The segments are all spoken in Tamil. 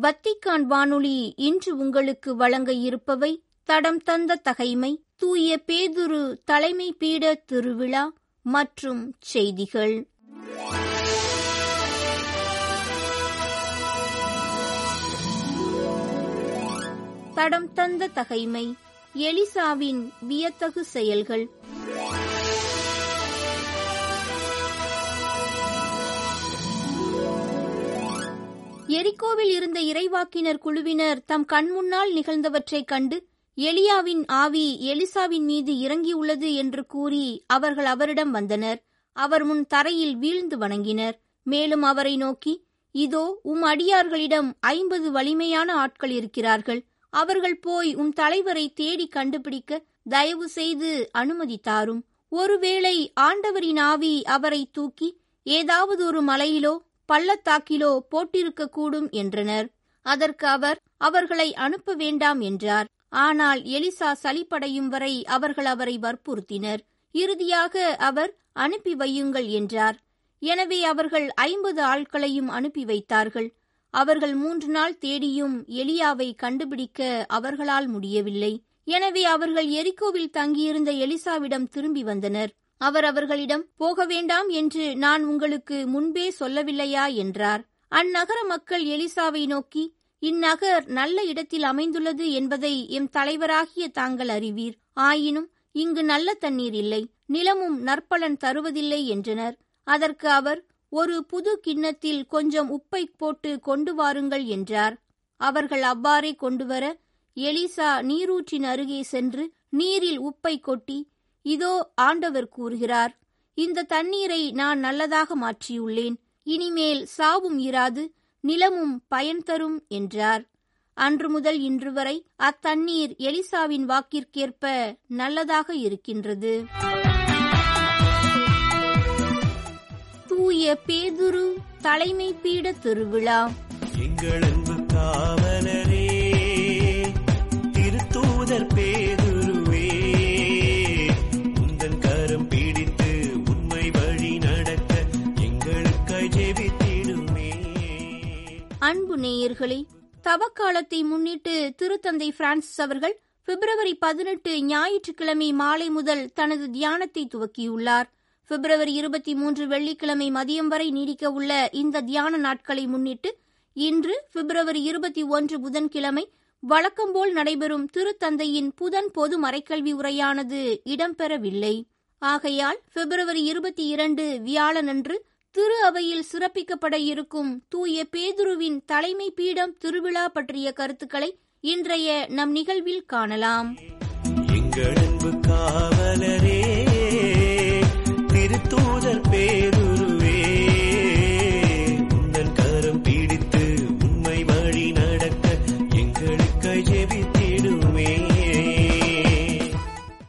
வத்திக்கான் வானொலி இன்று உங்களுக்கு வழங்க இருப்பவை தடம் தந்த தகைமை தூய பேதுரு தலைமை பீட திருவிழா மற்றும் செய்திகள். தடம் தந்த தகைமை எலிசாவின் வியத்தகு செயல்கள். எரிக்கோவில் இருந்த இறைவாக்கினர் குழுவினர் தம் கண்முன்னால் நிகழ்ந்தவற்றைக் கண்டு எலியாவின் ஆவி எலிசாவின் மீது இறங்கியுள்ளது என்று கூறி அவர்கள் அவரிடம் வந்தனர். அவர் முன் தரையில் வீழ்ந்து வணங்கினர். மேலும் அவரை நோக்கி இதோ உம் அடியார்களிடம் ஐம்பது வலிமையான ஆட்கள் இருக்கிறார்கள். அவர்கள் போய் உம் தலைவரை தேடி கண்டுபிடிக்க தயவு செய்து அனுமதி தாரும். ஒருவேளை ஆண்டவரின் ஆவி அவரை தூக்கி ஏதாவது ஒரு மலையிலோ பள்ளத்தாக்கிலோ போட்டிருக்கக்கூடும் என்றனர். அதற்கு அவர் அவர்களை அனுப்ப வேண்டாம் என்றார். ஆனால் எலிசா சலிப்படையும் வரை அவர்கள் அவரை வற்புறுத்தினர். இறுதியாக அவர் அனுப்பி வையுங்கள் என்றார். எனவே அவர்கள் ஐம்பது ஆட்களையும் அனுப்பி வைத்தார்கள். அவர்கள் மூன்று நாள் தேடியும் எலியாவை கண்டுபிடிக்க அவர்களால் முடியவில்லை. எனவே அவர்கள் எரிக்கோவில் தங்கியிருந்த எலிசாவிடம் திரும்பி வந்தனர். அவர் அவர்களிடம் போக வேண்டாம் என்று நான் உங்களுக்கு முன்பே சொல்லவில்லையா? என்றார். அந்நகர மக்கள் எலிசாவை நோக்கி இந்நகர் நல்ல இடத்தில் அமைந்துள்ளது என்பதை எம் தலைவராகிய தாங்கள் அறிவீர். ஆயினும் இங்கு நல்ல தண்ணீர் இல்லை நிலமும் நற்பலன் தருவதில்லை என்றனர். அதற்கு அவர் ஒரு புது கிண்ணத்தில் கொஞ்சம் உப்பை போட்டு கொண்டு வாருங்கள் என்றார். அவர்கள் அவ்வாறே கொண்டுவர எலிசா நீரூற்றின் அருகே சென்று நீரில் உப்பை கொட்டி இதோ ஆண்டவர் கூறுகிறார் இந்த தண்ணீரை நான் நல்லதாக மாற்றியுள்ளேன் இனிமேல் சாவும் இராது நிலமும் பயன் தரும் என்றார். அன்று முதல் இன்று வரை அத்தண்ணீர் எலிசாவின் வாக்கிற்கேற்ப நல்லதாக இருக்கின்றது. தூய பேதுரு தலைமை பீட திருவிழா. எங்கள் காவலரே எங்களுக்காய் ஜெபித்திடுமே. அன்பு நேயர்களே தவக்காலத்தை முன்னிட்டு திருத்தந்தை பிரான்சிஸ் அவர்கள் பிப்ரவரி பதினெட்டு ஞாயிற்றுக்கிழமை மாலை முதல் தனது தியானத்தை துவக்கியுள்ளார். பிப்ரவரி இருபத்தி மூன்று வெள்ளிக்கிழமை மதியம் வரை நீடிக்க உள்ள இந்த தியான நாட்களை முன்னிட்டு இன்று பிப்ரவரி இருபத்தி ஒன்று புதன்கிழமை வழக்கம்போல் நடைபெறும் திருத்தந்தையின் புதன் பொது மறைக்கல்வி உரையானது இடம்பெறவில்லை. ஆகையால் பிப்ரவரி இருபத்தி இரண்டு வியாழனன்று திரு அவையில் சிறப்பிக்கப்பட இருக்கும் தூய பேதுருவின் தலைமை பீடம் திருவிழா பற்றிய கருத்துக்களை இன்றைய நம் நிகழ்வில் காணலாம். காவலரே திருத்தூதர் பேதுருவே உந்தன் கரம் பிடித்து உண்மை வழி நடக்க எங்களுக்காய் ஜெபித்திடுமே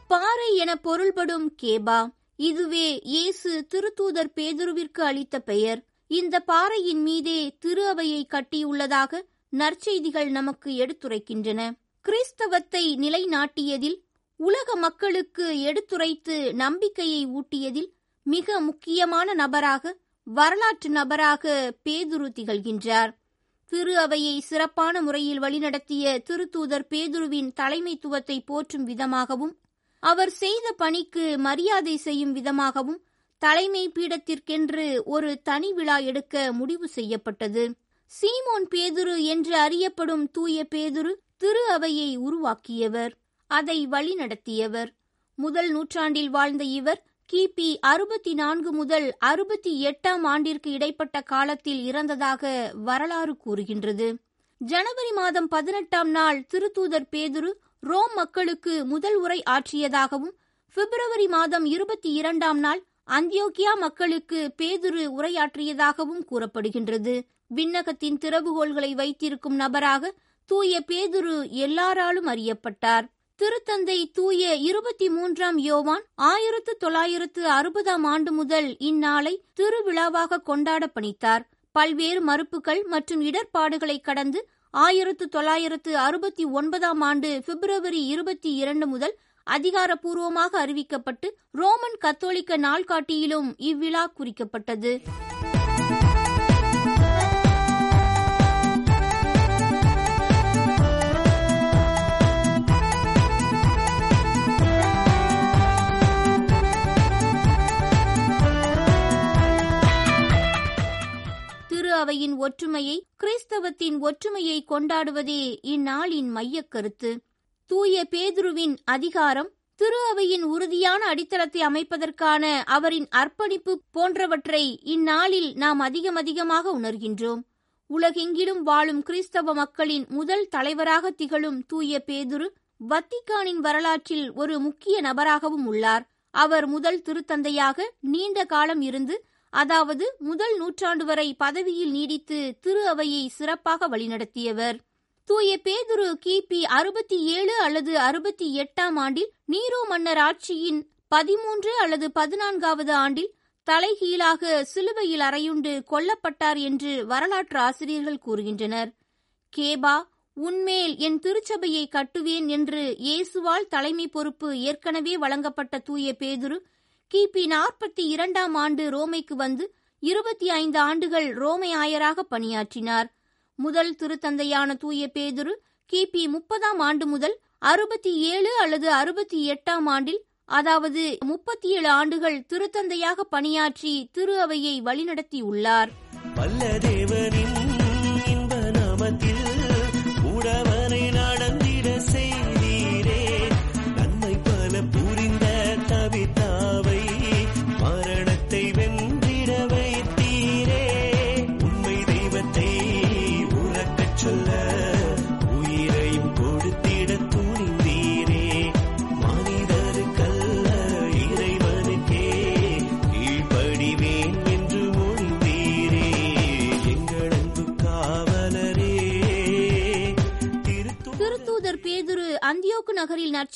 பாறை என பொருள்படும் கேபா இதுவே இயேசு திருத்தூதர் பேதுருவிற்கு அளித்த பெயர். இந்த பாறையின் மீதே திரு அவையை கட்டியுள்ளதாக நற்செய்திகள் நமக்கு எடுத்துரைக்கின்றன. கிறிஸ்தவத்தை நிலைநாட்டியதில் உலக மக்களுக்கு எடுத்துரைத்து நம்பிக்கையை ஊட்டியதில் மிக முக்கியமான நபராக வரலாற்று நபராக பேதுரு திகழ்கின்றார். திரு அவையை சிறப்பான முறையில் வழிநடத்திய திருத்தூதர் பேதுருவின் தலைமைத்துவத்தை போற்றும் விதமாகவும் அவர் செய்த பணிக்கு மரியாதை செய்யும் விதமாகவும் தலைமை பீடத்திற்கென்று ஒரு தனி விழா எடுக்க முடிவு செய்யப்பட்டது. சீமோன் பேதுரு என்று அறியப்படும் தூய பேதுரு திரு அவையை உருவாக்கியவர். அதை வழிநடத்தியவர். முதல் நூற்றாண்டில் வாழ்ந்த இவர் கிபி அறுபத்தி நான்கு முதல் அறுபத்தி எட்டாம் ஆண்டிற்கு இடைப்பட்ட காலத்தில் இறந்ததாக வரலாறு கூறுகின்றது. ஜனவரி மாதம் பதினெட்டாம் நாள் திருத்தூதர் பேதுரு ரோம் மக்களுக்கு முதல் உரை ஆற்றியதாகவும் பிப்ரவரி மாதம் இருபத்தி இரண்டாம் நாள் அந்தியோக்கியா மக்களுக்கு பேதுரு உரையாற்றியதாகவும் கூறப்படுகின்றது. விண்ணகத்தின் திறவுகோள்களை வைத்திருக்கும் நபராக தூய பேதுரு எல்லாராலும் அறியப்பட்டார். திருத்தந்தை தூய இருபத்தி மூன்றாம் யோவான் ஆயிரத்து தொள்ளாயிரத்து அறுபதாம் ஆண்டு முதல் இந்நாளை திருவிழாவாக கொண்டாட பணித்தார். பல்வேறு மறுப்புகள் மற்றும் இடர்பாடுகளை கடந்து ஆயிரத்து தொள்ளாயிரத்து அறுபத்தி ஒன்பதாம் ஆண்டு பிப்ரவரி இருபத்தி இரண்டு முதல் அதிகாரப்பூர்வமாக அறிவிக்கப்பட்டு ரோமன் கத்தோலிக்க நாள்காட்டியிலும் இவ்விழா குறிக்கப்பட்டது. திரு ஒற்றுமையை கிறிஸ்தவத்தின் ஒற்றுமையை கொண்டாடுவதே இந்நாளின் மையக் கருத்து தூய பேதுருவின் அதிகாரம் திரு அவையின் உறுதியான அடித்தளத்தை அமைப்பதற்கான அவரின் அர்ப்பணிப்பு போன்றவற்றை இந்நாளில் நாம் அதிகம் அதிகமாக உணர்கின்றோம். உலகெங்கிலும் வாழும் கிறிஸ்தவ மக்களின் முதல் தலைவராக திகழும் தூய பேதுரு வத்திக்கானின் வரலாற்றில் ஒரு முக்கிய நபராகவும் உள்ளார். அவர் முதல் திருத்தந்தையாக நீண்ட காலம் இருந்து அதாவது முதல் நூற்றாண்டு வரை பதவியில் நீடித்து திரு அவையை சிறப்பாக வழிநடத்தியவர். தூய பேதுரு கிபி அறுபத்தி ஏழு அல்லது அறுபத்தி எட்டாம் ஆண்டில் நீரோ மன்னர் ஆட்சியின் பதிமூன்று அல்லது பதினான்காவது ஆண்டில் தலைகீழாக சிலுவையில் அறையுண்டு கொல்லப்பட்டார் என்று வரலாற்று ஆசிரியர்கள் கூறுகின்றனர். கேபா உன்மேல் என் திருச்சபையை கட்டுவேன் என்று இயேசுவால் தலைமை பொறுப்பு ஏற்கனவே வழங்கப்பட்ட தூய பேதுரு கிபி நாற்பத்தி இரண்டாம் ஆண்டு ரோமைக்கு வந்து இருபத்தி ஐந்து ஆண்டுகள் ரோமை ஆயராக பணியாற்றினார். முதல் திருத்தந்தையான தூய பேதுரு கிபி முப்பதாம் ஆண்டு முதல் அறுபத்தி ஏழு அல்லது அறுபத்தி எட்டாம் ஆண்டில் அதாவது முப்பத்தி ஏழு ஆண்டுகள் திருத்தந்தையாக பணியாற்றி திரு அவையை வழிநடத்தியுள்ளார். வல்ல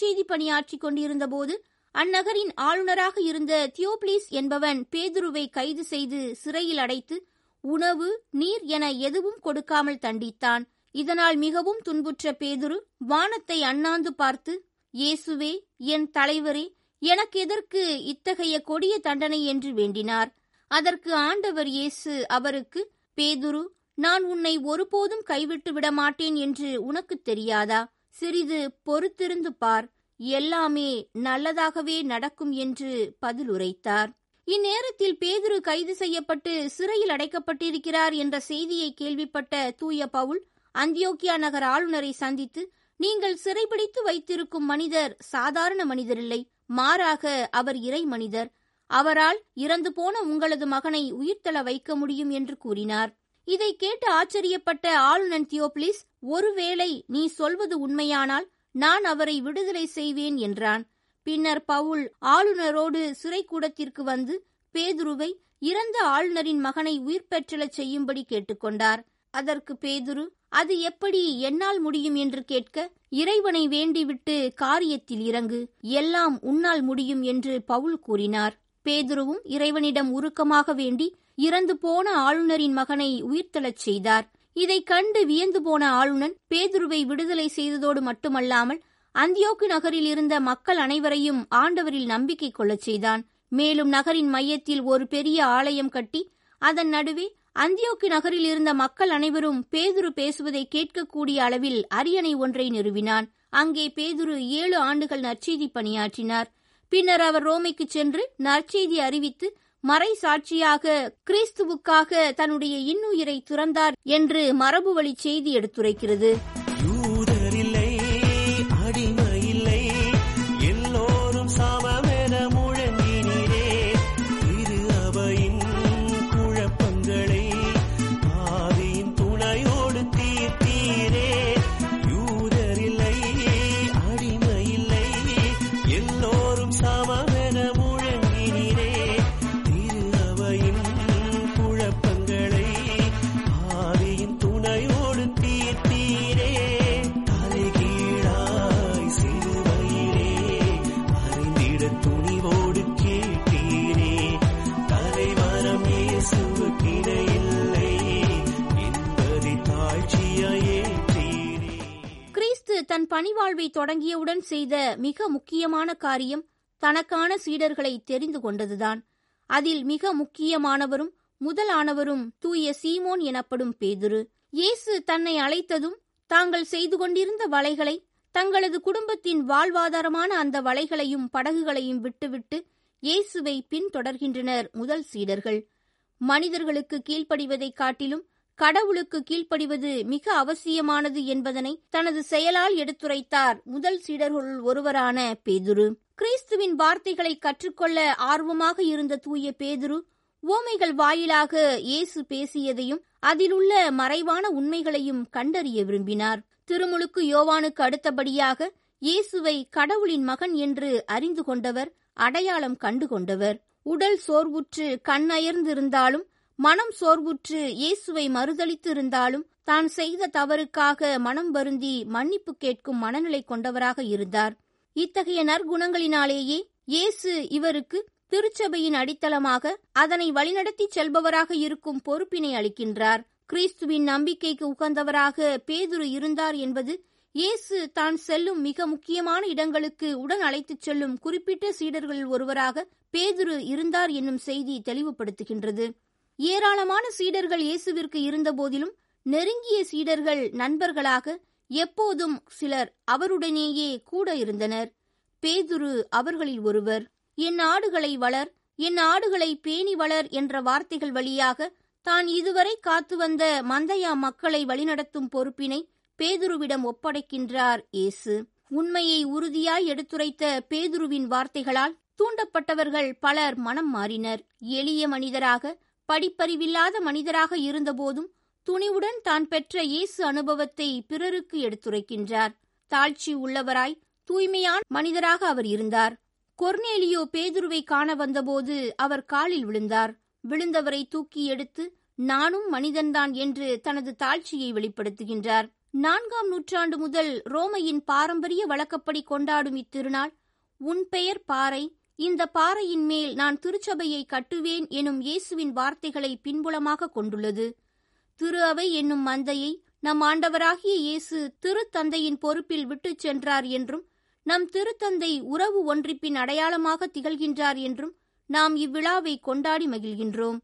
நற்செய்தி பணியாற்றிக் கொண்டிருந்தபோது அந்நகரின் ஆளுநராக இருந்த தியோப்ளீஸ் என்பவன் பேதுருவை கைது செய்து சிறையில் அடைத்து உணவு நீர் என எதுவும் கொடுக்காமல் தண்டித்தான். இதனால் மிகவும் துன்புற்ற பேதுரு வானத்தை அண்ணாந்து பார்த்து இயேசுவே என் தலைவரே எனக்கு எதற்கு இத்தகைய கொடிய தண்டனை என்று வேண்டினார்? அதற்கு ஆண்டவர் இயேசு அவருக்கு பேதுரு நான் உன்னை ஒருபோதும் கைவிட்டு விட மாட்டேன் என்று உனக்கு தெரியாதா? சிறிது பொறுத்திருந்து பார். எல்லாமே நல்லதாகவே நடக்கும் என்று பதில் உரைத்தார் இந்நேரத்தில் பேதுரு கைது செய்யப்பட்டு சிறையில் அடைக்கப்பட்டிருக்கிறார் என்ற செய்தியை கேள்விப்பட்ட தூய பவுல் அந்தியோக்கியா நகர் ஆளுநரை சந்தித்து நீங்கள் சிறைபிடித்து வைத்திருக்கும் மனிதர் சாதாரண மனிதரில்லை மாறாக அவர் இறை மனிதர். அவரால் இறந்து போன உங்களது மகனை உயிர்த்தள வைக்க முடியும் என்று கூறினார். இதை கேட்டு ஆச்சரியப்பட்ட ஆளுநன் தியோப்ளிஸ் ஒருவேளை நீ சொல்வது உண்மையானால் நான் அவரை விடுதலை செய்வேன் என்றான். பின்னர் பவுல் ஆளுநரோடு சிறைக்கூடத்திற்கு வந்து பேதுருவை இறந்த ஆளுநரின் மகனை உயிர் பெற்றலச் செய்யும்படி கேட்டுக்கொண்டார். அதற்கு பேதுரு அது எப்படி என்னால் முடியும் என்று கேட்க இறைவனை வேண்டிவிட்டு காரியத்தில் இறங்கு எல்லாம் உன்னால் முடியும் என்று பவுல் கூறினார். பேதுருவும் இறைவனிடம் உருக்கமாக வேண்டி இறந்து போன ஆளுநரின் மகனை உயிர்த்தெழச் செய்தார். இதைக் கண்டு வியந்து போன ஆளுநன் பேதுருவை விடுதலை செய்ததோடு மட்டுமல்லாமல் அந்தியோக்கு நகரில் இருந்த மக்கள் அனைவரையும் ஆண்டவரில் நம்பிக்கை கொள்ளச் செய்தான். மேலும் நகரின் மையத்தில் ஒரு பெரிய ஆலயம் கட்டி அதன் நடுவே அந்தியோக்கு நகரில் இருந்த மக்கள் அனைவரும் பேதுரு பேசுவதை கேட்கக்கூடிய அளவில் அரியணை ஒன்றை நிறுவினான். அங்கே பேதுரு ஏழு ஆண்டுகள் நற்செய்தி பணியாற்றினார். பின்னர் அவர் ரோமைக்கு சென்று நற்செய்தி அறிவித்து மறை சாட்சியாக கிறிஸ்துவுக்காக தன்னுடைய இன்னுயிரை துறந்தார் என்று மரபுவழி செய்தி எடுத்துரைக்கிறது. தன் பணிவாழ்வை தொடங்கியவுடன் செய்த மிக முக்கியமான காரியம் தனக்கான சீடர்களை தெரிந்து கொண்டதுதான். அதில் மிக முக்கியமானவரும் முதலானவரும் தூய சீமோன் எனப்படும் பேதுரு. இயேசு தன்னை அழைத்ததும் தாங்கள் செய்து கொண்டிருந்த வலைகளை தங்களது குடும்பத்தின் வாழ்வாதாரமான அந்த வலைகளையும் படகுகளையும் விட்டுவிட்டு இயேசுவை பின்தொடர்கின்றனர் முதல் சீடர்கள். மனிதர்களுக்கு கீழ்ப்படிவதைக் காட்டிலும் கடவுளுக்கு கீழ்ப்படிவது மிக அவசியமானது என்பதனை தனது செயலால் எடுத்துரைத்தார் முதல் சீடர்களுள் ஒருவரான பேதுரு. கிறிஸ்துவின் வார்த்தைகளை கற்றுக்கொள்ள ஆர்வமாக இருந்த தூய பேதுரு ஓமைகள் வாயிலாக இயேசு பேசியதையும் அதிலுள்ள மறைவான உண்மைகளையும் கண்டறிய விரும்பினார். திருமுழுக்கு யோவானுக்கு அடுத்தபடியாக இயேசுவை கடவுளின் மகன் என்று அறிந்து கொண்டவர் அடையாளம் கண்டு கொண்டவர் உடல் சோர்வுற்று கண்ணயர்ந்திருந்தாலும் மனம் சோர்வுற்று இயேசுவை மறுதளித்து இருந்தாலும் தான் செய்த தவறுக்காக மனம் வருந்தி மன்னிப்பு கேட்கும் மனநிலை கொண்டவராக இருந்தார். இத்தகைய நற்குணங்களினாலேயே இயேசு இவருக்கு திருச்சபையின் அடித்தளமாக அதனை வழிநடத்தி செல்பவராக இருக்கும் பொறுப்பினை அளிக்கின்றார். கிறிஸ்துவின் நம்பிக்கைக்கு உகந்தவராக பேதுரு இருந்தார் என்பது இயேசு தான் செல்லும் மிக முக்கியமான இடங்களுக்கு உடன் அழைத்துச் செல்லும் குறிப்பிட்ட சீடர்களில் ஒருவராக பேதுரு இருந்தார் என்னும் செய்தி தெளிவுபடுத்துகின்றது. ஏராளமான சீடர்கள் இயேசுவிற்கு இருந்தபோதிலும் நெருங்கிய சீடர்கள் நண்பர்களாக எப்போதும் சிலர் அவருடனேயே கூட இருந்தனர். பேதுரு அவர்களில் ஒருவர் என் ஆடுகளை வளர் என் ஆடுகளை பேணி வளர் என்ற வார்த்தைகள் வழியாக தான் இதுவரை காத்து வந்த மந்தையா மக்களை வழிநடத்தும் பொறுப்பினை பேதுருவிடம் ஒப்படைக்கின்றார் இயேசு. உண்மையை உறுதியாய் எடுத்துரைத்த பேதுருவின் வார்த்தைகளால் தூண்டப்பட்டவர்கள் பலர் மனம் மாறினர். எளிய மனிதராக படிப்பறிவில்லாத மனிதராக இருந்தபோதும் துணிவுடன் தான் பெற்ற இயேசு அனுபவத்தை பிறருக்கு எடுத்துரைக்கின்றார். தாழ்ச்சி உள்ளவராய் தூய்மையான மனிதராக அவர் இருந்தார். கொர்னேலியோ பேதுருவை காண வந்தபோது அவர் காலில் விழுந்தார். விழுந்தவரை தூக்கி எடுத்து நானும் மனிதன்தான் என்று தனது தாழ்ச்சியை வெளிப்படுத்துகின்றார். நான்காம் நூற்றாண்டு முதல் ரோமையின் பாரம்பரிய வழக்கப்படி கொண்டாடும் இத்திருநாள் உன் பெயர் பாறை இந்த பாறையின் மேல் நான் திருச்சபையை கட்டுவேன் எனும் இயேசுவின் வார்த்தைகளை பின்புலமாக கொண்டுள்ளது. திரு அவை என்னும் மந்தையை நம் ஆண்டவராகிய இயேசு திருத்தந்தையின் பொறுப்பில் விட்டுச் சென்றார் என்றும் நம் திருத்தந்தை உறவு ஒன்றிப்பின் அடையாளமாக திகழ்கின்றார் என்றும் நாம் இவ்விழாவை கொண்டாடி மகிழ்கின்றோம்.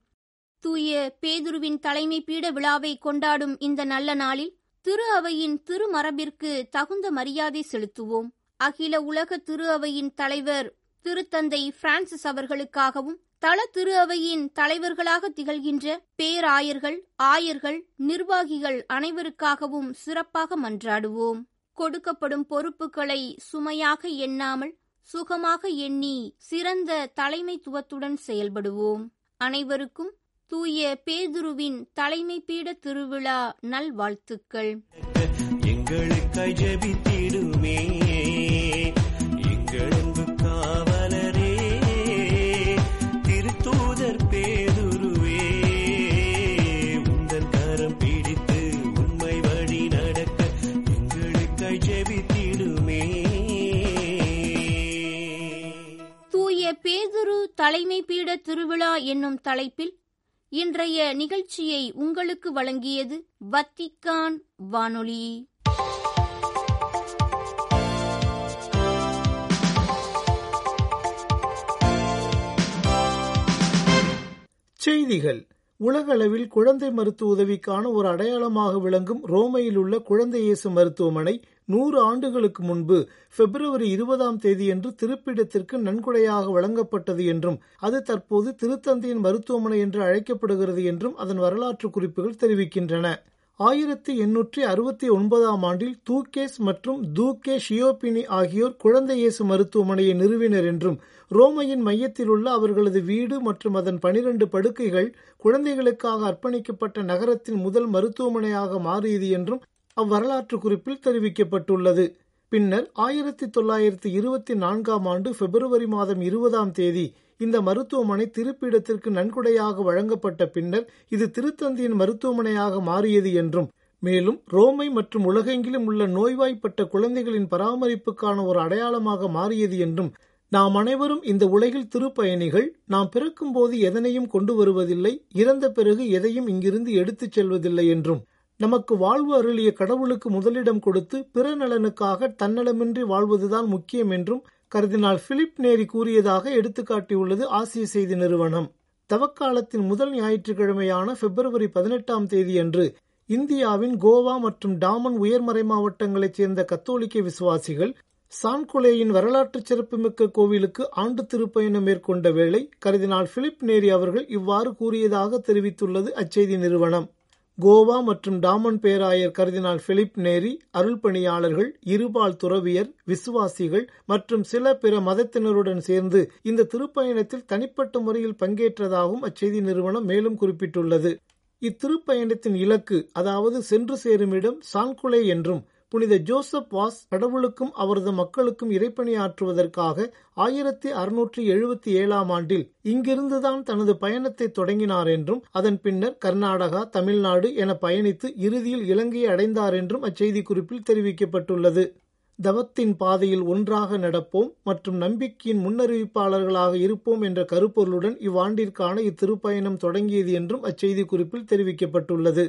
தூய பேதுருவின் தலைமை பீட விழாவை கொண்டாடும் இந்த நல்ல நாளில் திரு அவையின் திருமரபிற்கு தகுந்த மரியாதை செலுத்துவோம். அகில உலக திரு அவையின் தலைவர் திருத்தந்தை பிரான்சிஸ் அவர்களுக்காகவும் தள திரு அவையின் தலைவர்களாக திகழ்கின்ற பேராயர்கள் ஆயர்கள் நிர்வாகிகள் அனைவருக்காகவும் சிறப்பாக மன்றாடுவோம். கொடுக்கப்படும் பொறுப்புகளை சுமையாக எண்ணாமல் சுகமாக எண்ணி சிறந்த தலைமைத்துவத்துடன் செயல்படுவோம். அனைவருக்கும் தூய பேதுருவின் தலைமை பீட திருவிழா நல்வாழ்த்துக்கள். எங்களுக்காய் ஜெபித்திடுமே. தலைமை பீட திருவிழா என்னும் தலைப்பில் இன்றைய நிகழ்ச்சியை உங்களுக்கு வழங்கியது வத்திக்கான் வானொலி. செய்திகள். உலகளவில் குழந்தை மருத்துவ உதவிக்கான ஒரு அடையாளமாக விளங்கும் ரோமையில் உள்ள குழந்தை இயேசு மருத்துவமனை நூறு ஆண்டுகளுக்கு முன்பு பிப்ரவரி இருபதாம் தேதியன்று திருப்பிடத்திற்கு நன்கொடையாக வழங்கப்பட்டது என்றும் அது தற்போது திருத்தந்தையின் மருத்துவமனை என்று அழைக்கப்படுகிறது என்றும் அதன் வரலாற்று குறிப்புகள் தெரிவிக்கின்றன. ஆயிரத்தி எண்ணூற்றி அறுபத்தி ஒன்பதாம் ஆண்டில் தூகேஸ் மற்றும் தூகே ஷியோபினி ஆகியோர் குழந்தை இயேசு மருத்துவமனையை நிறுவினர் என்றும் ரோமையின் மையத்தில் உள்ள அவர்களது வீடு மற்றும் அதன் பனிரெண்டு படுக்கைகள் குழந்தைகளுக்காக அர்ப்பணிக்கப்பட்ட நகரத்தின் முதல் மருத்துவமனையாக மாறியது என்றும் அவ்வரலாற்று குறிப்பில் தெரிவிக்கப்பட்டுள்ளது. பின்னர் ஆயிரத்தி தொள்ளாயிரத்தி இருபத்தி நான்காம் ஆண்டு பிப்ரவரி மாதம் இருபதாம் தேதி இந்த மருத்துவமனை திருப்பிடத்திற்கு நன்கொடையாக வழங்கப்பட்ட பின்னர் இது திருத்தந்தியின் மருத்துவமனையாக மாறியது என்றும் மேலும் ரோமை மற்றும் உலகெங்கிலும் உள்ள நோய்வாய்ப்பட்ட குழந்தைகளின் பராமரிப்புக்கான ஒரு அடையாளமாக மாறியது என்றும் நாம் அனைவரும் இந்த உலகில் திருப்பயணிகள் நாம் பிறக்கும்போது எதனையும் கொண்டு வருவதில்லை இறந்த பிறகு எதையும் இங்கிருந்து எடுத்துச் செல்வதில்லை என்றும் நமக்கு வாழ்வு அருளிய கடவுளுக்கு முதலிடம் கொடுத்து பிற நலனுக்காக தன்னலமின்றி வாழ்வதுதான் முக்கியம் என்றும் கருதினால் பிலிப் நேரி கூறியதாக எடுத்துக்காட்டியுள்ளது ஆசிய செய்தி நிறுவனம். தவக்காலத்தின் முதல் ஞாயிற்றுக்கிழமையான பிப்ரவரி பதினெட்டாம் தேதியன்று இந்தியாவின் கோவா மற்றும் டாமன் உயர்மறை மாவட்டங்களைச் சேர்ந்த கத்தோலிக்க விசுவாசிகள் சான்குலேயின் வரலாற்று சிறப்புமிக்க கோவிலுக்கு ஆண்டு திருப்பயணம் மேற்கொண்ட வேளை கருதினால் பிலிப் நேரி அவர்கள் இவ்வாறு கூறியதாக தெரிவித்துள்ளது அச்செய்தி நிறுவனம். கோவா மற்றும் டாமன் பேராயர் கருதினால் பிலிப் நேரி அருள்பணியாளர்கள் இருபால் துறவியர் விசுவாசிகள் மற்றும் சில பிற மதத்தினருடன் சேர்ந்து இந்த திருப்பயணத்தில் தனிப்பட்ட முறையில் பங்கேற்றதாகவும் அச்செய்தி நிறுவனம் மேலும் குறிப்பிட்டுள்ளது. இத்திருப்பயணத்தின் இலக்கு அதாவது சென்று சேருமிடம் சான்குலே என்றும் புனித ஜோசப் வாஸ் கடவுளுக்கும் அவரது மக்களுக்கும் இறைப்பணியாற்றுவதற்காக ஆயிரத்தி அறுநூற்றி எழுபத்தி ஏழாம் ஆண்டில் இங்கிருந்துதான் தனது பயணத்தை தொடங்கினார் என்றும் அதன் பின்னர் கர்நாடகா தமிழ்நாடு என பயணித்து இறுதியில் இலங்கையை அடைந்தார் என்றும் அச்செய்தி குறிப்பில் தெரிவிக்கப்பட்டுள்ளது. தவத்தின் பாதையில் ஒன்றாக நடப்போம் மற்றும் நம்பிக்கையின் முன்னறிவிப்பாளர்களாக இருப்போம் என்ற கருப்பொருளுடன் இவ்வாண்டிற்கான இத்திருப்பயணம் தொடங்கியது என்றும் அச்செய்தி குறிப்பில் தெரிவிக்கப்பட்டுள்ளது.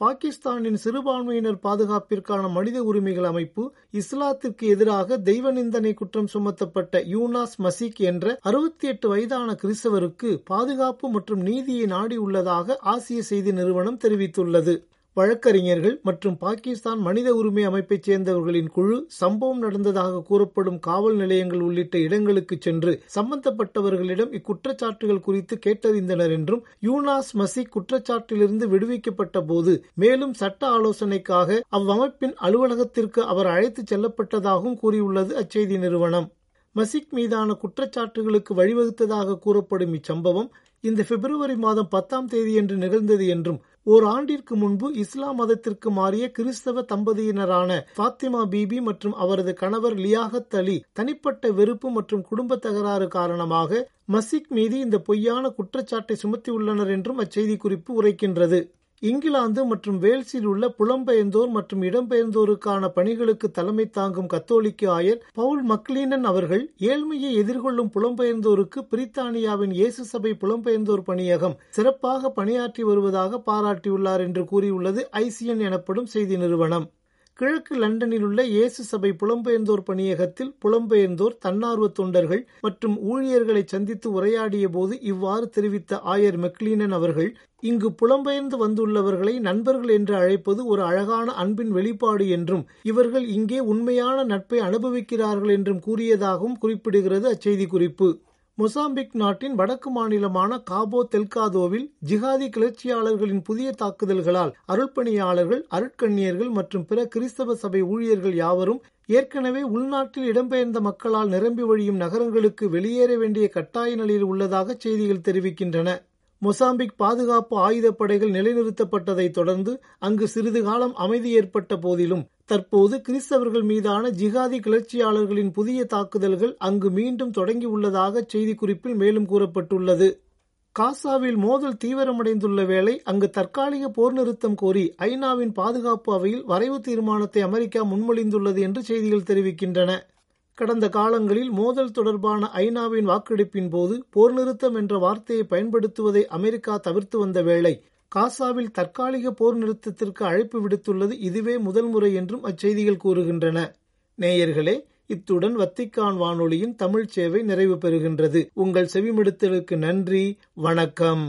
பாகிஸ்தானின் சிறுபான்மையினர் பாதுகாப்பிற்கான மனித உரிமைகள் அமைப்பு இஸ்லாத்திற்கு எதிராக தெய்வ நிந்தனை குற்றம் சுமத்தப்பட்ட யூனாஸ் மசிக் என்ற அறுபத்தி எட்டு வயதான கிறிஸ்தவருக்கு பாதுகாப்பு மற்றும் நீதியை நாடியுள்ளதாக ஆசிய செய்தி நிறுவனம் தெரிவித்துள்ளது. வழக்கறிஞர்கள் மற்றும் பாகிஸ்தான் மனித உரிமை அமைப்பைச் சேர்ந்தவர்களின் குழு சம்பவம் நடந்ததாக கூறப்படும் காவல் நிலையங்கள் உள்ளிட்ட இடங்களுக்கு சென்று சம்பந்தப்பட்டவர்களிடம் இக்குற்றச்சாட்டுகள் குறித்து கேட்டறிந்தனர் என்றும் யூனாஸ் மசிக் குற்றச்சாட்டிலிருந்து விடுவிக்கப்பட்ட போது மேலும் சட்ட ஆலோசனைக்காக அவ்வமைப்பின் அலுவலகத்திற்கு அவர் அழைத்துச் செல்லப்பட்டதாகவும் கூறியுள்ளது அச்செய்தி நிறுவனம். மசிக் மீதான குற்றச்சாட்டுகளுக்கு வழிவகுத்ததாக கூறப்படும் இச்சம்பவம் இந்த பிப்ரவரி மாதம் பத்தாம் தேதியன்று நிகழ்ந்தது என்றும் ஓர் ஆண்டிற்கு முன்பு இஸ்லாம் மதத்திற்கு மாறிய கிறிஸ்தவ தம்பதியினரான பாத்திமா பீபி மற்றும் அவரது கணவர் லியாகத் அலி தனிப்பட்ட வெறுப்பு மற்றும் குடும்ப தகராறு காரணமாக மசிக் மீது இந்த பொய்யான குற்றச்சாட்டை சுமத்தியுள்ளனர் என்றும் அச்செய்தி குறிப்பு உரைக்கின்றது. இங்கிலாந்து மற்றும் வேல்ஸில் உள்ள புலம்பெயர்ந்தோர் மற்றும் இடம்பெயர்ந்தோருக்கான பணிகளுக்கு தலைமை தாங்கும் கத்தோலிக்க ஆயர் பவுல் மக்லீனன் அவர்கள் ஏழ்மையை எதிர்கொள்ளும் புலம்பெயர்ந்தோருக்கு பிரித்தானியாவின் இயேசு சபை புலம்பெயர்ந்தோர் பணியகம் சிறப்பாக பணியாற்றி வருவதாக பாராட்டியுள்ளார் என்று கூறியுள்ளது ஐசிஎன் எனப்படும் செய்தி நிறுவனம். கிழக்கு லண்டனில் உள்ள இயேசு சபை புலம்பெயர்ந்தோர் பணியகத்தில் புலம்பெயர்ந்தோர் தன்னார்வ தொண்டர்கள் மற்றும் ஊழியர்களை சந்தித்து உரையாடிய போது இவ்வாறு தெரிவித்த ஆயர் மெக்லீனன் அவர்கள் இங்கு புலம்பெயர்ந்து வந்துள்ளவர்களை நண்பர்கள் என்று அழைப்பது ஒரு அழகான அன்பின் வெளிப்பாடு என்றும் இவர்கள் இங்கே உண்மையான நட்பை அனுபவிக்கிறார்கள் என்றும் கூறியதாகவும் குறிப்பிடுகிறது அச்செய்தி குறிப்பு மொசாம்பிக் நாட்டின் வடக்கு மாநிலமான காபோ தெல்காதோவில் ஜிஹாதி கிளர்ச்சியாளர்களின் புதிய தாக்குதல்களால் அருள்பணியாளர்கள் அருட்கண்ணியர்கள் மற்றும் பிற கிறிஸ்தவ சபை ஊழியர்கள் யாவரும் ஏற்கனவே உள்நாட்டில் இடம்பெயர்ந்த மக்களால் நிரம்பி வழியும் நகரங்களுக்கு வெளியேற வேண்டிய கட்டாய நிலையில் உள்ளதாக செய்திகள் தெரிவிக்கின்றன. மொசாம்பிக் பாதுகாப்பு ஆயுதப்படைகள் நிலைநிறுத்தப்பட்டதை தொடர்ந்து அங்கு சிறிது காலம் அமைதி ஏற்பட்ட போதிலும் தற்போது கிறிஸ்தவர்கள் மீதான ஜிகாதி கிளர்ச்சியாளர்களின் புதிய தாக்குதல்கள் அங்கு மீண்டும் தொடங்கியுள்ளதாக செய்திக்குறிப்பில் மேலும் கூறப்பட்டுள்ளது. காசாவில் மோதல் தீவிரமடைந்துள்ள வேளை அங்கு தற்காலிக போர் நிறுத்தம் கோரி ஐநாவின் பாதுகாப்பு அவையில் வரைவு தீர்மானத்தை அமெரிக்கா முன்மொழிந்துள்ளது என்று செய்திகள் தெரிவிக்கின்றன. கடந்த காலங்களில் மோதல் தொடர்பான ஐநாவின் வாக்கெடுப்பின் போது போர் நிறுத்தம் என்ற வார்த்தையை பயன்படுத்துவதை அமெரிக்கா தவிர்த்து வந்த வேளை காசாவில் தற்காலிக போர் நிறுத்தத்திற்கு அழைப்பு விடுத்துள்ளது இதுவே முதல் முறை என்றும் அச்செய்திகள் கூறுகின்றன. நேயர்களே இத்துடன் வத்திக்கான் வானொலியின் தமிழ் சேவை நிறைவு பெறுகின்றது. உங்கள் செவிமடுத்தலுக்கு நன்றி வணக்கம்.